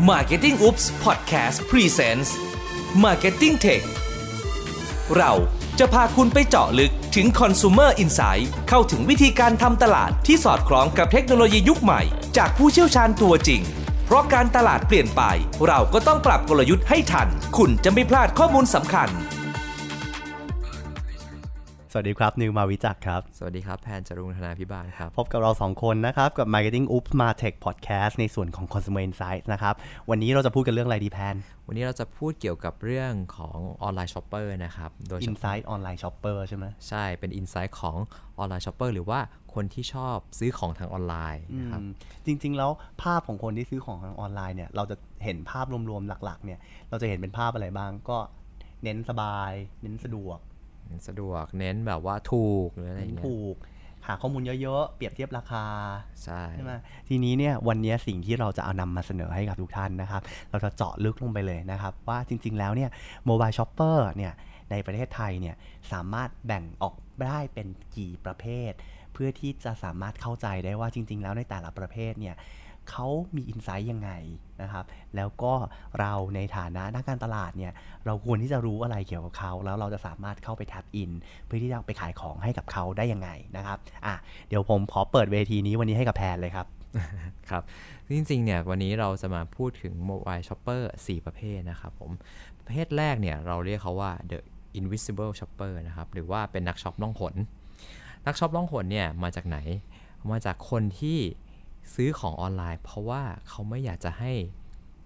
Marketing Oops Podcast Presents Marketing Tech เราจะพาคุณไปเจาะลึกถึง Consumer Insight เข้าถึงวิธีการทำตลาดที่สอดคล้องกับเทคโนโลยียุคใหม่ จากผู้เชี่ยวชาญตัวจริง เพราะการตลาดเปลี่ยนไป เราก็ต้องปรับกลยุทธ์ให้ทัน คุณจะไม่พลาดข้อมูลสำคัญ สวัสดีครับ นิวมาวิจักรครับ สวัสดีครับ แพนจรุงธนาพิบาลครับ พบกับเรา 2 คนนะครับ กับ Marketing Oops Ma Tech Podcast ในส่วนของ Consumer Insights นะครับ วันนี้เราจะพูดกันเรื่องอะไรดีแพน วันนี้เราจะพูดเกี่ยวกับเรื่องของ online shopper นะครับ โดยเฉพาะ Insight Online Shopper ใช่ไหมใช่ เป็น insight ของ online shopper หรือว่าคนที่ชอบซื้อของทางออนไลน์นะครับอืมจริง ๆ แล้วภาพของคนที่ซื้อของทางออนไลน์เนี่ยเราจะเห็นภาพรวมๆหลักๆเนี่ยเราจะเห็นเป็นภาพอะไรบ้างก็เน้นสบาย เน้นสะดวก สะดวกเน้นแบบว่าถูกหรืออะไรอเน้นย่างเงี้ยถูก หาข้อมูลเยอะๆ เปรียบเทียบราคา ใช่ใช่ไหมทีนี้เนี่ยวันนี้สิ่งที่เราจะเอานำมาเสนอให้กับทุกท่านนะครับ เราจะเจาะลึกลงไปเลยนะครับ ว่าจริงๆแล้วเนี่ย mobile shopper เนี่ยในประเทศไทยเนี่ยสามารถแบ่งออกได้เป็นกี่ประเภท เพื่อที่จะสามารถเข้าใจได้ว่าจริง ๆ แล้วในแต่ละประเภทเนี่ย เขามี insight ยังไงนะครับ แล้วก็เราในฐานะนักการตลาดเนี่ย เราควรที่จะรู้อะไรเกี่ยวกับเขา แล้วเราจะสามารถเข้าไป tap in เพื่อที่จะไปขายของให้กับเขาได้ยังไงนะครับ อะ เดี๋ยวผมขอเปิดเวทีนี้วันนี้ให้กับแพนเลยครับ ครับ จริงๆ เนี่ย วันนี้เราจะมาพูดถึง mobile shopper 4ประเภทนะครับผม ประเภทแรกเนี่ย เราเรียกเขาว่า the invisible shopper นะครับ หรือว่าเป็นนักช็อปล่องหน นักช็อปล่องหนเนี่ย มาจากไหน มาจากคนที่ ซื้อของออนไลน์ เพราะว่าเขาไม่อยากจะให้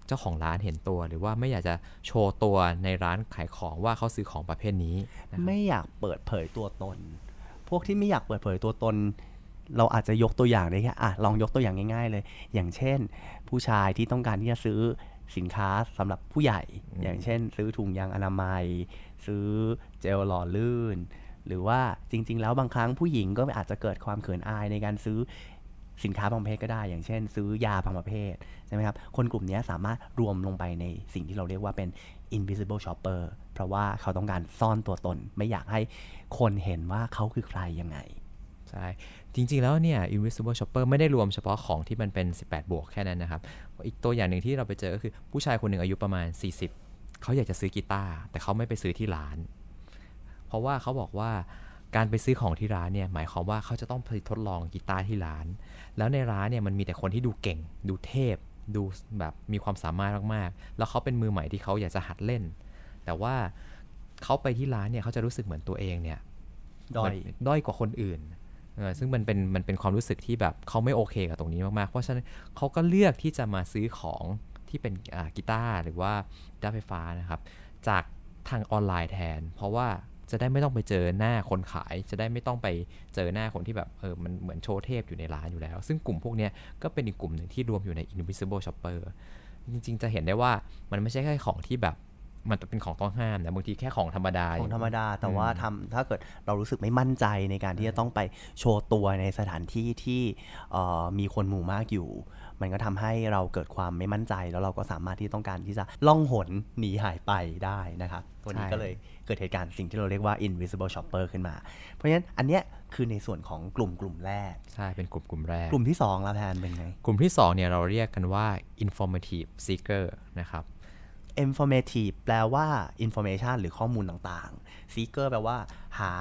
เจ้าของร้านเห็นตัว หรือว่าไม่อยากจะโชว์ตัวในร้านขายของว่าเขาซื้อของประเภทนี้นะไม่อยากเปิดเผยตัวตน พวกที่ไม่อยากเปิดเผยตัวตน เราอาจจะยกตัวอย่างได้แค่อะลองยกตัวอย่างง่าย ๆ เลย อย่างเช่น ผู้ชายที่ต้องการที่จะซื้อสินค้าสำหรับผู้ใหญ่ อย่างเช่น ซื้อถุงยางอนามัย ซื้อเจลหล่อลื่น หรือว่าจริง ๆ แล้วบางครั้งผู้หญิงก็อาจจะเกิดความเขินอายในการซื้อ สินค้าบางประเภทก็ได้ อย่างเช่น ซื้อยาบางประเภทใช่ไหมครับ คนกลุ่มนี้สามารถรวมลงไปในสิ่งที่เราเรียกว่าเป็น invisible shopper เพราะว่าเขาต้องการซ่อนตัวตน ไม่อยากให้คนเห็นว่าเขาคือใครยังไงใช่จริงๆแล้วเนี่ย invisible shopper ไม่ได้รวมเฉพาะของที่มันเป็น 18 บวกแค่นั้นนะครับ อีกตัวอย่างหนึ่งที่เราไปเจอก็คือผู้ชายคนหนึ่งอายุประมาณ 40 เขาอยากจะซื้อกีตาร์แต่เขาไม่ไปซื้อที่ร้าน เพราะว่าเขาบอกว่า การไปซื้อของที่ร้านเนี่ยหมายความว่าเขาจะต้องไปทดลองกีตาร์ที่ร้าน แล้วในร้านเนี่ยมันมีแต่คนที่ดูเก่ง ดูเทพ ดูแบบมีความสามารถมากๆ แล้วเขาเป็นมือใหม่ที่เขาอยากจะหัดเล่น แต่ว่าเขาไปที่ร้านเนี่ยเขาจะรู้สึกเหมือนตัวเองเนี่ยด้อยเหมืนด้อยกว่าคนอื่นเออซึ่งมันเป็นมันเป็นความรู้สึกที่แบบเขาไม่โอเคกับตรงนี้มากๆ เพราะฉะนั้นเขาก็เลือกที่จะมาซื้อของที่เป็นอ่ากีตาร์หรือว่ากีตาร์ไฟฟ้านะครับ จากทางออนไลน์แทน เพราะว่า จะได้ไม่ต้องไปเจอหน้าคนขาย จะได้ไม่ต้องไปเจอหน้าคนที่แบบเออมันเหมือนโชว์เทพอยู่ในร้านอยู่แล้ว ซึ่งกลุ่มพวกเนี้ยก็เป็นอีกกลุ่มหนึ่งที่รวมอยู่ใน invisible shopper จริงๆ จะเห็นได้ว่ามันไม่ใช่แค่ของที่แบบมันเป็นของต้องห้ามนะบางทีแค่ของธรรมดาของธรรมดา แต่ว่าทำถ้าเกิดเรารู้สึกไม่มั่นใจในการที่จะต้องไปโชว์ตัวในสถานที่ที่มีคนหมู่มากอยู่ มันก็ทำให้เราเกิดความไม่มั่นใจ แล้วเราก็สามารถที่ต้องการที่จะล่องหนหนีหายไปได้นะครับตัวนี้ใช่ก็เลยเกิดเหตุการณ์สิ่งที่เราเรียกว่า invisible shopper ขึ้นมา เพราะฉะนั้นอันเนี้ยคือในส่วนของกลุ่มกลุ่มแรก ใช่ เป็นกลุ่มกลุ่มแรก กลุ่มที่สองละแทนเป็นไง กลุ่มที่2เนี่ยเราเรียกกันว่า informative seeker นะครับ informative แปลว่า information หรือข้อมูลต่างๆ seeker แปลว่า หา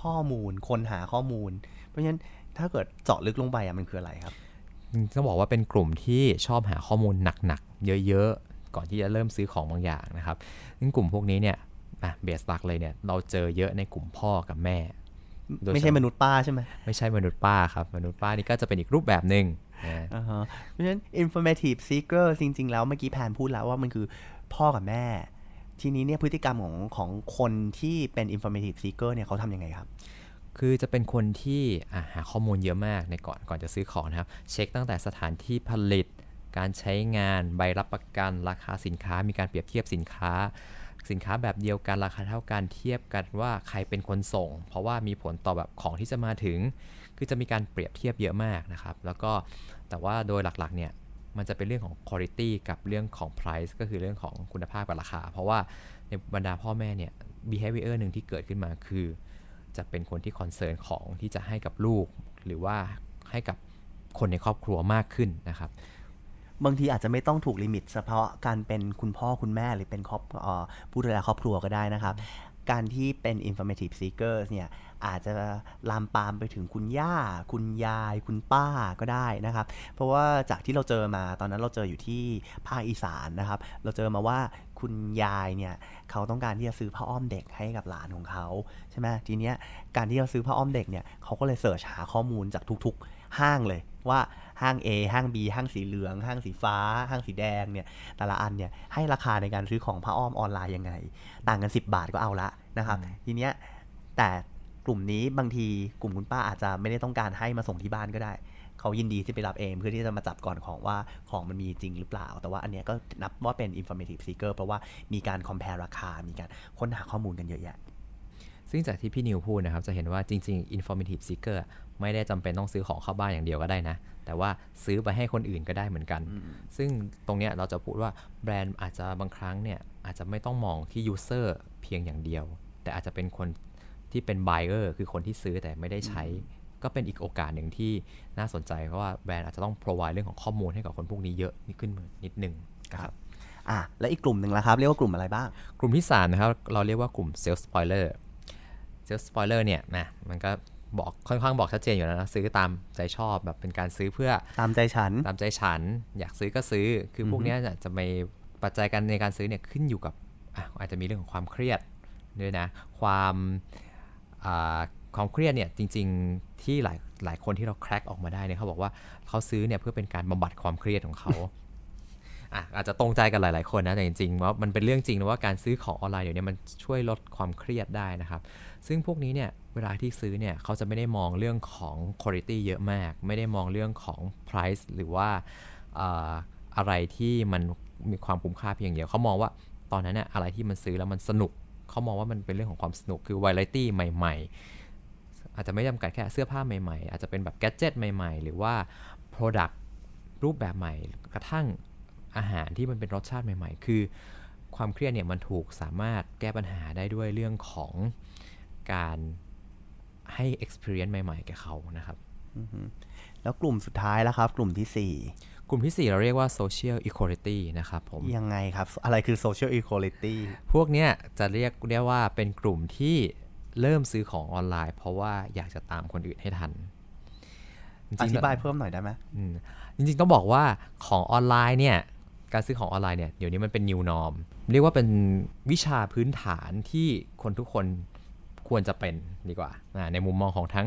ข้อมูล คนหาข้อมูล เพราะฉะนั้นถ้าเกิดเจาะลึกลงไปอะมันคืออะไรครับ ต้องบอกว่าเป็นกลุ่มที่ชอบหาข้อมูลหนักๆ เยอะๆ ก่อนที่จะเริ่มซื้อของบางอย่างนะครับซึ่งกลุ่มพวกนี้เนี่ยอะเบสหลักเลยเนี่ยเราเจอเยอะในกลุ่มพ่อกับแม่โดยไม่ใช่มนุษย์ป้าใช่ไหมไม่ใช่มนุษย์ป้าครับ มนุษย์ป้านี่ก็จะเป็นอีกรูปแบบหนึ่งนะอ่าฮะเพราะฉะนั้น informative seeker จริง ๆ แล้วเมื่อกี้แพนพูดแล้วว่ามันคือพ่อกับแม่ ทีนี้เนี่ยพฤติกรรมของของคนที่เป็น informative seeker เนี่ยเขาทำยังไงครับ คือจะเป็นคนที่หาข้อมูลเยอะมากในก่อนก่อนจะซื้อของนะครับ เช็คตั้งแต่สถานที่ผลิต การใช้งานใบรับประกันราคาสินค้า มีการเปรียบเทียบสินค้า สินค้าแบบเดียวกันราคาเท่ากันเทียบกันว่าใครเป็นคนส่ง เพราะว่ามีผลต่อแบบของที่จะมาถึง คือจะมีการเปรียบเทียบเยอะมากนะครับ แล้วก็แต่ว่าโดยหลักๆเนี่ยมันจะเป็นเรื่องของ quality กับเรื่องของ price ก็คือเรื่องของคุณภาพกับราคา เพราะว่าในบรรดาพ่อแม่เนี่ย behavior หนึ่งที่เกิดขึ้นมาคือ จะเป็นคนที่คอนเซิร์นของที่จะให้กับลูก หรือว่าให้กับคนในครอบครัวมากขึ้นนะครับ บางทีอาจจะไม่ต้องถูกลิมิต เฉพาะการเป็นคุณพ่อคุณแม่หรือเป็นครอบเอ่อผู้ดูแลครอบครัวก็ได้นะครับ การที่เป็น informative seekers เนี่ยอาจจะลามปามไปถึงคุณย่า คุณยาย คุณป้าก็ได้นะครับ เพราะว่าจากที่เราเจอมาตอนนั้นเราเจออยู่ที่ภาคอีสานนะครับ เราเจอมาว่าคุณยายเนี่ยเขาต้องการที่จะซื้อผ้าอ้อมเด็กให้กับหลานของเขาใช่ไหมทีเนี้ยการที่จะซื้อผ้าอ้อมเด็กเนี่ยเขาก็เลยเสิร์ชหาข้อมูลจากทุกๆ ห้างเลยว่าห้าง A ห้าง B ห้างสีเหลือง ห้างสีฟ้า ห้างสีแดงเนี่ยแต่ละอันเนี่ยให้ราคาในการซื้อของผ้าอ้อมออนไลน์ยังไง ต่างกัน 10 บาทก็เอาละ นะครับ ทีเนี้ยแต่กลุ่มนี้บางทีกลุ่มคุณป้าอาจจะไม่ได้ต้องการให้มาส่งที่บ้านก็ได้ เขายินดีที่ไปรับเองเพื่อที่จะมาจับก่อนของว่าของมันมีจริงหรือเปล่า แต่ว่าอันเนี้ยก็นับว่าเป็น informative seeker เพราะว่ามีการ compare ราคา มีการค้นหาข้อมูลกันเยอะแยะ ซึ่งจากที่พี่นิวพูดนะครับ จะเห็นว่าจริง ๆ informative seeker ไม่ได้จำเป็นต้องซื้อของเข้าบ้านอย่างเดียวก็ได้นะ แต่ว่าซื้อไปให้คนอื่นก็ได้เหมือนกัน ซึ่งตรงเนี้ยเราจะพูดว่าแบรนด์อาจจะบางครั้งเนี่ยอาจจะไม่ต้องมองที่ user เพียงอย่างเดียว แต่อาจจะเป็นคนที่เป็น buyer คือคนที่ซื้อแต่ไม่ได้ใช้ ก็เป็นอีกโอกาสหนึ่งที่น่าสนใจ เพราะว่าแบรนด์อาจจะต้อง provide เรื่องของข้อมูลให้กับคนพวกนี้เยอะนิดขึ้นมานิดหนึ่งนะครับอะและอีกกลุ่มหนึ่งละครับ เรียกว่ากลุ่มอะไรบ้าง กลุ่มที่3นะครับเราเรียกว่ากลุ่ม sales spoiler sales spoiler เนี่ยนะมันก็บอกค่อนข้างบอกชัดเจนอยู่แล้วนะซื้อตามใจชอบแบบเป็นการซื้อเพื่อตามใจฉัน ตามใจฉัน อยากซื้อก็ซื้อคือพวกเนี้ยจะจะไปปัจจัยการในการซื้อเนี่ยขึ้นอยู่กับ อาจจะมีเรื่องของความเครียดด้วยนะ ความความเครียดเนี่ยจริงๆที่หลายหลายคนที่เราแคร็กออกมาได้เนี่ยเขาบอกว่าเขาซื้อเนี่ยเพื่อเป็นการบำบัดความเครียดของเขาอาจจะตรงใจกันหลาย ๆ คนนะแต่จริงๆว่ามันเป็นเรื่องจริงนะว่าการซื้อของออนไลน์เดี๋ยวนี้มันช่วยลดความเครียดได้นะครับ ซึ่งพวกนี้เนี่ยเวลาที่ซื้อเนี่ยเขาจะไม่ได้มองเรื่องของ quality เยอะมาก ไม่ได้มองเรื่องของ price หรือว่าอ่าอะไรที่มันมีความคุ้มค่าเพียงเดียวเขามองว่า ตอนนั้นเนี่ยอะไรที่มันซื้อแล้วมันสนุกเขามองว่ามันเป็นเรื่องของความสนุกคือ variety ใหม่ ๆ อาจจะไม่จำกัดแค่เสื้อผ้าใหม่ๆ อาจจะเป็นแบบแกดเจิตใหม่ ๆ หรือว่า Product รูปแบบใหม่ กระทั่งอาหารที่มันเป็นรสชาติใหม่ ๆ คือความเครียดเนี่ยมันถูกสามารถแก้ปัญหาได้ด้วยเรื่องของการให้ experience ใหม่ๆ แก่เขานะครับ แล้วกลุ่มสุดท้ายแล้วครับ กลุ่มที่ กลุ่มที่ 4 เราเรียกว่า social equality นะครับผม4ยังไงครับ อะไรคือ social equality พวกเนี้ยจะเรียกได้ว่าเป็นกลุ่มที่เริ่มซื้อของออนไลน์ เพราะว่าอยากจะตามคนอื่นให้ทันจอริงๆธิบายเพิ่มหน่อยได้ไหมอืมจริงๆ ต้องบอกว่าของออนไลน์เนี่ย การซื้อของออนไลน์เนี่ยเดี๋ยวนี้มันเป็น new norm เรียกว่าเป็นวิชาพื้นฐานที่คนทุกคนควรจะเป็นดีกว่าอ่าในมุมมองของทั้ง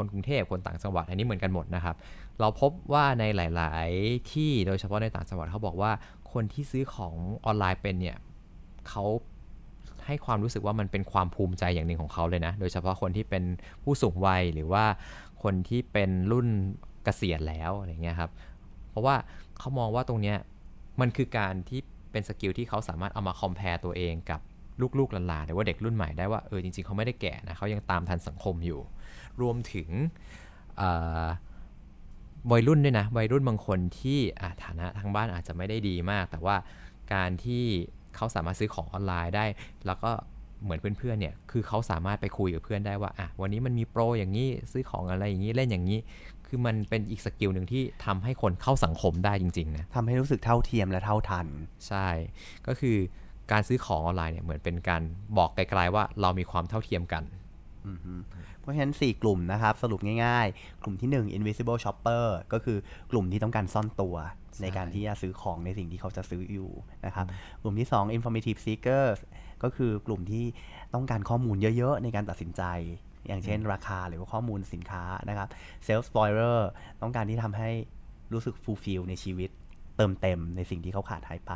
คนกรุงเทพคนต่างจังหวัดอันนี้เหมือนกันหมดนะครับ เราพบว่าในหลาย ๆ ที่โดยเฉพาะในต่างจังหวัดเขาบอกว่า คนที่ซื้อของออนไลน์เป็นเนี่ยเขาให้ความรู้สึกว่ามันเป็นความภูมิใจอย่างหนึ่งของเขาเลยนะ โดยเฉพาะคนที่เป็นผู้สูงวัยหรือว่าคนที่เป็นรุ่นเกษียณแล้วอะไรเงี้ยครับ เพราะว่าเขามองว่าตรงเนี้ยมันคือการที่เป็น skill ที่เขาสามารถเอามา compare ตัวเองกับ ลูกๆหลานๆหรือว่าเด็กรุ่นใหม่ได้ว่าเออจริงๆเขาไม่ได้แก่นะเขายังตามทันสังคมอยู่ รวมถึงเอ่อวัยรุ่นด้วยนะวัยรุ่นบางคนที่อะฐานะทางบ้านอาจจะไม่ได้ดีมาก แต่ว่าการที่เขาสามารถซื้อของออนไลน์ได้ แล้วก็เหมือนเพื่อนๆเนี่ยคือเขาสามารถไปคุยกับเพื่อนได้ว่าอะวันนี้มันมีโปรอย่างนี้ซื้อของอะไรอย่างนี้เล่นอย่างนี้ คือมันเป็นอีก skill หนึ่งที่ทำให้คนเข้าสังคมได้จริงๆนะทำให้รู้สึกเท่าเทียมและเท่าทัน ใช่ ก็คือ การซื้อของออนไลน์เนี่ยเหมือนเป็นการบอกไกลๆว่าเรามีความเท่าเทียมกันเพราะฉะนั้น 4 กลุ่มนะครับ สรุปง่ายๆ กลุ่มที่ 1 invisible shopper ก็คือกลุ่มที่ต้องการซ่อนตัวในการที่จะซื้อของในสิ่งที่เขาจะซื้ออยู่นะครับ กลุ่มที่ 2 informative seekers ก็คือกลุ่มที่ต้องการข้อมูลเยอะๆ ในการตัดสินใจ อย่างเช่นราคาหรือว่าข้อมูลสินค้านะครับ self spoiler ต้องการที่ทำให้รู้สึก fulfill ในชีวิต เติมเต็มในสิ่งที่เขาขาดหายไป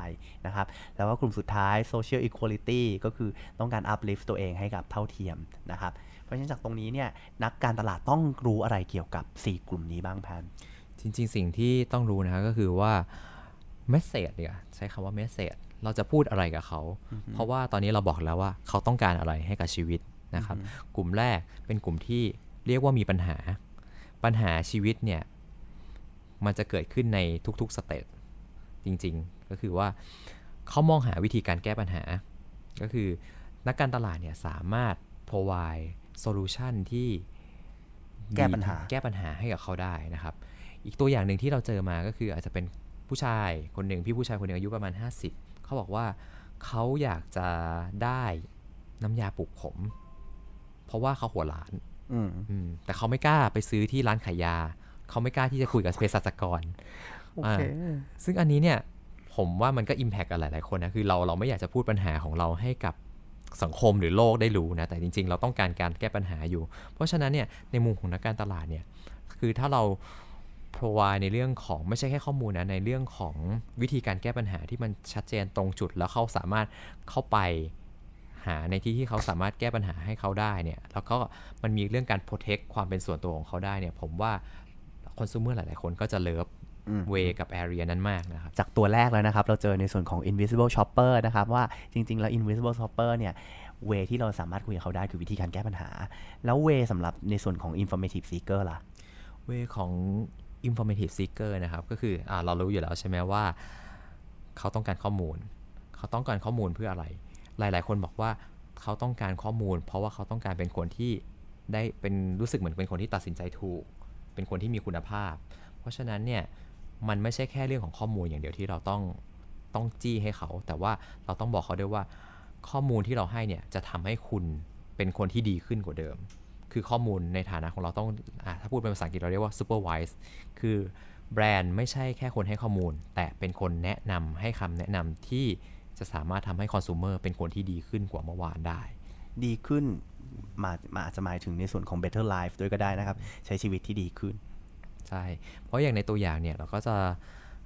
นะครับ แล้วก็กลุ่มสุดท้าย social equality ก็คือต้องการ uplift ตัวเองให้กับเท่าเทียมนะครับ เพราะฉะนั้นจากตรงนี้เนี่ยนักการตลาดต้องรู้อะไรเกี่ยวกับ 4 กลุ่มนี้บ้างแพนจริง ๆ สิ่งที่ต้องรู้นะครับก็คือว่า message เนี่ยใช้คำว่า message เราจะพูดอะไรกับเขา เพราะว่าตอนนี้เราบอกแล้วว่าเขาต้องการอะไรให้กับชีวิตนะครับ กลุ่มแรกเป็นกลุ่มที่เรียกว่ามีปัญหา ปัญหาชีวิตเนี่ย มันจะเกิดขึ้นในทุกๆสเตจ จริง ๆ ก็คือว่าเขามองหาวิธีการแก้ปัญหา ก็คือนักการตลาดเนี่ยสามารถ provide solution ที่แก้ปัญหาแก้ปัญหาให้กับเขาได้นะครับ อีกตัวอย่างหนึ่งที่เราเจอมาก็คืออาจจะเป็นผู้ชายคนหนึ่งพี่ผู้ชายคนหนึ่งอายุประมาณ 50 เขาบอกว่าเขาอยากจะได้น้ำยาปลูกผม เพราะว่าเขาหัวล้านอืมอืมแต่เขาไม่กล้าไปซื้อที่ร้านขายยา เขาไม่กล้าที่จะคุยกับเภสัชกร โอเคซึ่งอันนี้เนี่ยผมว่ามันก็อิมแพกกับหลาย ๆ คนนะ คือเราเราไม่อยากจะพูดปัญหาของเราให้กับสังคมหรือโลกได้รู้นะ แต่จริง ๆ เราต้องการการแก้ปัญหาอยู่ เพราะฉะนั้นเนี่ยในมุมของนักการตลาดเนี่ยคือถ้าเรา provide ในเรื่องของไม่ใช่แค่ข้อมูลนะในเรื่องของวิธีการแก้ปัญหาที่มันชัดเจนตรงจุดแล้วเขาสามารถเข้าไปหาในที่ที่เขาสามารถแก้ปัญหาให้เขาได้เนี่ยแล้วก็มันมีเรื่องการ protect ความเป็นส่วนตัวของเขาได้เนี่ยผมว่าคอน sumer หลาย ๆ คนก็จะเลิฟอืม เวกับ area นั้นมากนะครับ จากตัวแรกแล้วนะครับ เราเจอในส่วนของ invisible shopper นะครับว่าจริง ๆ แล้ว invisible shopper เนี่ยเวที่เราสามารถคุยกับเขาได้คือวิธีการแก้ปัญหา แล้วเวสำหรับในส่วนของ informative seeker ล่ะ เวของ informative seeker นะครับ ก็คืออาเรารู้อยู่แล้วใช่ไหมว่า เขาต้องการข้อมูล เขาต้องการข้อมูลเพื่ออะไร หลาย ๆ คนบอกว่าเขาต้องการข้อมูล เพราะว่าเขาต้องการเป็นคนที่ได้เป็นรู้สึกเหมือนเป็นคนที่ตัดสินใจถูก เป็นคนที่มีคุณภาพ เพราะฉะนั้นเนี่ย มันไม่ใช่แค่เรื่องของข้อมูลอย่างเดียวที่เราต้องต้องจี้ให้เขา แต่ว่าเราต้องบอกเขาด้วยว่า ข้อมูลที่เราให้เนี่ยจะทำให้คุณเป็นคนที่ดีขึ้นกว่าเดิม คือข้อมูลในฐานะของเราต้องอถ้าพูดเป็นภาษาอังกฤษเราเรียกว่า supervise คือแบรนด์ไม่ใช่แค่คนให้ข้อมูล แต่เป็นคนแนะนำให้คำแนะนำที่จะสามารถทำให้คอน sumer เป็นคนที่ดีขึ้นกว่าเมื่อวานได้ ดีขึ้นมาอาจจะหมายถึงในส่วนของ better life ด้วยก็ได้นะครับ ใช้ชีวิตที่ดีขึ้น ใช่ เพราะอย่างในตัวอย่างเนี่ยเราก็จะ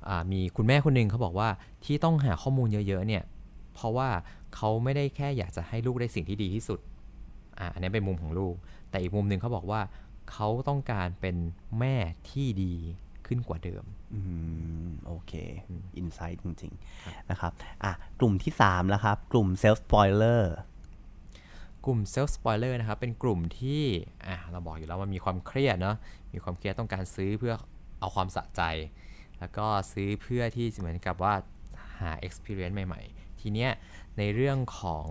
อ่ามีคุณแม่คนหนึ่งเขาบอกว่าที่ต้องหาข้อมูลเยอะๆเนี่ยเพราะว่าเขาไม่ได้แค่อยากจะให้ลูกได้สิ่งที่ดีที่สุดอ่าอันนี้เป็นมุมของลูก แต่อีกมุมหนึ่งเขาบอกว่าเขาต้องการเป็นแม่ที่ดีขึ้นกว่าเดิมอืมโอเคอินไซต์จริงๆนะครับอะกลุ่มที่3แล้วครับ กลุ่ม self spoiler กลุ่ม self spoiler นะครับเป็นกลุ่มที่อะเราบอกอยู่แล้วมันมีความเครียดเนาะมีความเครียดต้องการซื้อเพื่อเอาความสะใจ แล้วก็ซื้อเพื่อที่เหมือนกับว่าหา experience ใหม่ๆ ทีเนี้ยในเรื่องของ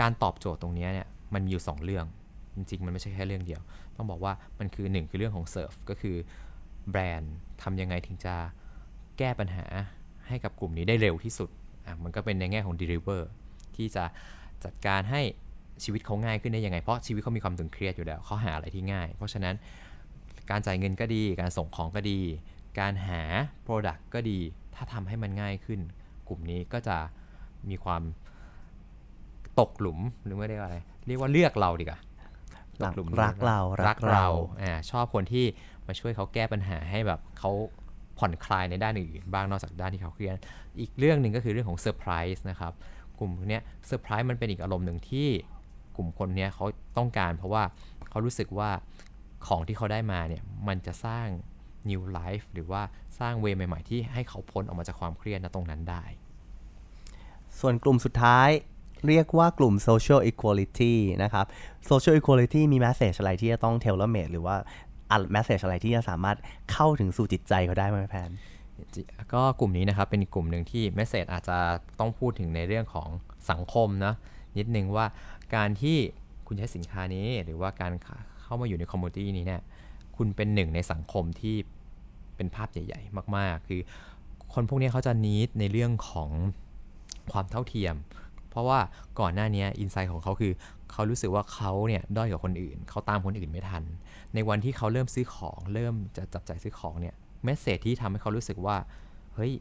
การตอบโจทย์ตรงเนี้ยเนี่ยมันมีอยู่ 2 เรื่อง จริงๆ มันไม่ใช่แค่เรื่องเดียว ต้องบอกว่ามันคือ 1 คือเรื่องของ serve ก็คือแบรนด์ทำยังไงถึงจะแก้ปัญหาให้กับกลุ่มนี้ได้เร็วที่สุดอะมันก็เป็นในแง่ของ deliver ที่จะ จัดการให้ชีวิตเขาง่ายขึ้นได้ยังไง เพราะชีวิตเขามีความตึงเครียดอยู่แล้วเขาหาอะไรที่ง่าย เพราะฉะนั้นการจ่ายเงินก็ดี การส่งของก็ดี การหา Product ก็ดี ถ้าทำให้มันง่ายขึ้น กลุ่มนี้ก็จะมีความตกหลุมหรือไม่ได้ว่าอะไร เรียกว่าเลือกเราดีกว่ารักตหลุมรักเรารัรักกเราเราอ่าชอบคนที่มาช่วยเขาแก้ปัญหาให้แบบเขาผ่อนคลายในด้านอื่นๆบ้างนอกจากด้านที่เขาเครียดอีกเรื่องหนึ่งก็คือเรื่องของเซอร์ไพรส์นะครับก ลุ่มเนี้ยเซอร์ไพรส์มันเป็นอีกอารมณ์หนึ่งที่กลุ่มคนเนี้ยเขาต้องการเพราะว่าเขารู้สึกว่าของที่เขาได้มาเนี่ยมันจะสร้าง new life หรือว่าสร้างเวใหม่ ๆ ที่ให้เขาพ้นออกมาจากความเครียดนะตรงนั้นได้ ส่วนกลุ่มสุดท้ายเรียกว่ากลุ่ม social equality นะครับ social equality มี message อะไรที่จะต้อง tailor made หรือว่าอะ message อะไรที่จะสามารถเข้าถึงสู่จิตใจเขาได้ไหมแพน ก็กลุ่มนี้นะครับเป็นกกลุ่มหนึ่งที่เมสเซจอาจจะต้องพูดถึงในเรื่องของสังคมนะนิดนึงว่าการที่คุณใช้สินค้านี้ หรือว่าการเข้ามาอยู่ใน community นี้เนี่ยคุณเป็นหนึ่งในสังคมที่เป็นภาพใหญ่ ๆ มาก ๆ คือคนพวกนี้เขาจะ need ในเรื่องของความเท่าเทียม เพราะว่าก่อนหน้านี้ insight ของเขาคือเขารู้สึกว่าเขาเนี่ยด้อยกว่าคนอื่น เขาตามคนอื่นไม่ทัน ในวันที่เขาเริ่มซื้อของ เริ่มจะจับจ่ายซื้อของเนี่ย message ที่ทำให้เขารู้สึกว่า เฮ้ย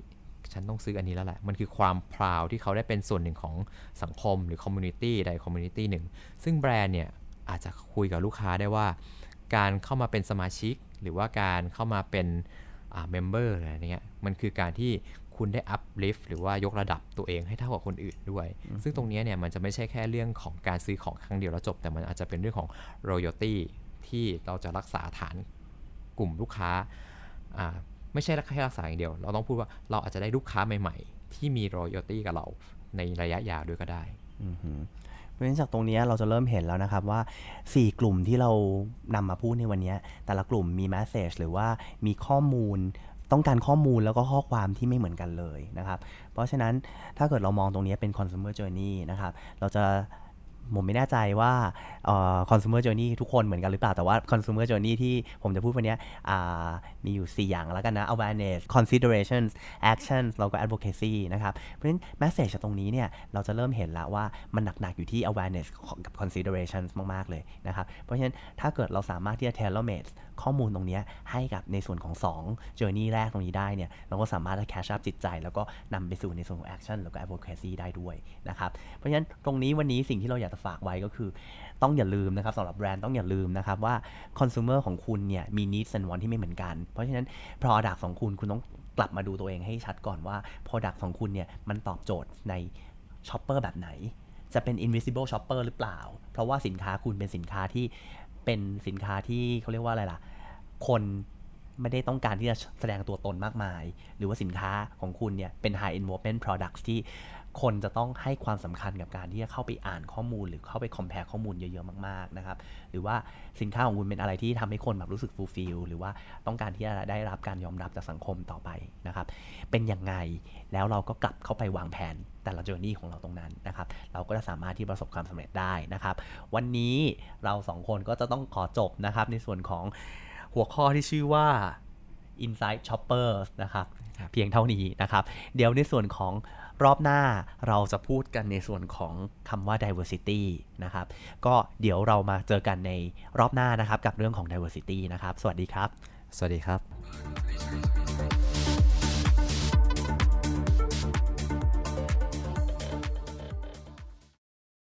ฉันต้องซื้ออันนี้แล้วแหละ มันคือความ proud ที่เขาได้เป็นส่วนหนึ่งของสังคมหรือ community ใด community หนึ่ง ซึ่งแบรนด์เนี่ยอาจจะคุยกับลูกค้าได้ว่า การเข้ามาเป็นสมาชิก หรือว่าการเข้ามาเป็นอ่า member อะไรเนี้ย มันคือการที่คุณได้ uplift หรือว่ายกระดับตัวเองให้เท่ากับคนอื่นด้วย ซึ่งตรงเนี้ยเนี่ยมันจะไม่ใช่แค่เรื่องของการซื้อของครั้งเดียวแล้วจบ แต่มันอาจจะเป็นเรื่องของ loyalty ที่เราจะรักษาฐานกลุ่มลูกค้าอ่า ไม่ใช่แค่รักษาอย่างเดียว เราต้องพูดว่าเราอาจจะได้ลูกค้าใหม่ ๆ ที่มี loyalty กับเราในระยะยาวด้วยก็ได้เพราะฉะนั้นจากตรงนี้เราจะเริ่มเห็นแล้วนะครับว่า 4 กลุ่มที่เรานำมาพูดในวันนี้ แต่ละกลุ่มมี message หรือว่ามีข้อมูลต้องการข้อมูลแล้วก็ข้อความที่ไม่เหมือนกันเลยนะครับ เพราะฉะนั้นถ้าเกิดเรามองตรงนี้เป็น consumer journey นะครับ เราจะ ผมไม่แน่ใจว่าคอน sumer journey ทุกคนเหมือนกันหรือเปล่า แต่ว่าคอน sumer journey ที่ผมจะพูดวันนี้มีอยู่ 4 อย่างแล้วกันนะ awareness considerations actions แล้วก็ advocacy นะครับ เพราะฉะนั้น message จากตรงนี้เนี่ย เราจะเริ่มเห็นแล้วว่ามันหนัก ๆ อยู่ที่ awareness กับ considerations มาก ๆ เลยนะครับ เพราะฉะนั้นถ้าเกิดเราสามารถที่จะ tailor made ข้อมูลตรงนี้ให้กับในส่วนของ2 journey แรกตรงนี้ได้เนี่ยเราก็สามารถจะ catch up จิตใจ แล้วก็นำไปสู่ในส่วนของ action แล้วก็ advocacy ได้ด้วยนะครับเพราะฉะนั้นตรงนี้วันนี้สิ่งที่เราอยากจะฝากไว้ก็คือ ต้องอย่าลืมนะครับสำหรับแบรนด์ต้องอย่าลืมนะครับว่า consumer ของคุณเนี่ยมี needs and want ที่ไม่เหมือนกัน เพราะฉะนั้น product ของคุณคุณต้องกลับมาดูตัวเองให้ชัดก่อนว่า product ของคุณเนี่ยมันตอบโจทย์ใน shopper แบบไหน จะเป็น invisible shopper หรือเปล่า เพราะว่าสินค้าคุณเป็นสินค้าที่เป็นสินค้าที่เขาเรียกว่าอะไรล่ะ คนไม่ได้ต้องการที่จะแสดงตัวตนมากมาย หรือว่าสินค้าของคุณเนี่ย เป็น high involvement products ที่คนจะต้องให้ความสำคัญกับการที่จะเข้าไปอ่านข้อมูล หรือเข้าไป compare ข้อมูลเยอะๆมากๆนะครับ หรือว่าสินค้าของคุณเป็นอะไรที่ทำให้คนแบบรู้สึก fulfill หรือว่าต้องการที่จะได้รับการยอมรับจากสังคมต่อไปนะครับ เป็นยังไงแล้วเราก็กลับเข้าไปวางแผนแต่ละเจอร์นี่ของเราตรงนั้นนะครับ เราก็จะสามารถที่ประสบความสำเร็จได้นะครับ วันนี้เราสองคนก็จะต้องขอจบนะครับในส่วนของ หัวข้อที่ชื่อว่า Inside Shoppers นะครับ เพียงเท่านี้นะครับ เดี๋ยวในส่วนของรอบหน้าเราจะพูดกันในส่วนของคำว่า diversity นะครับ ก็เดี๋ยวเรามาเจอกันในรอบหน้านะครับ กับเรื่องของ diversity นะครับ สวัสดีครับ สวัสดีครับ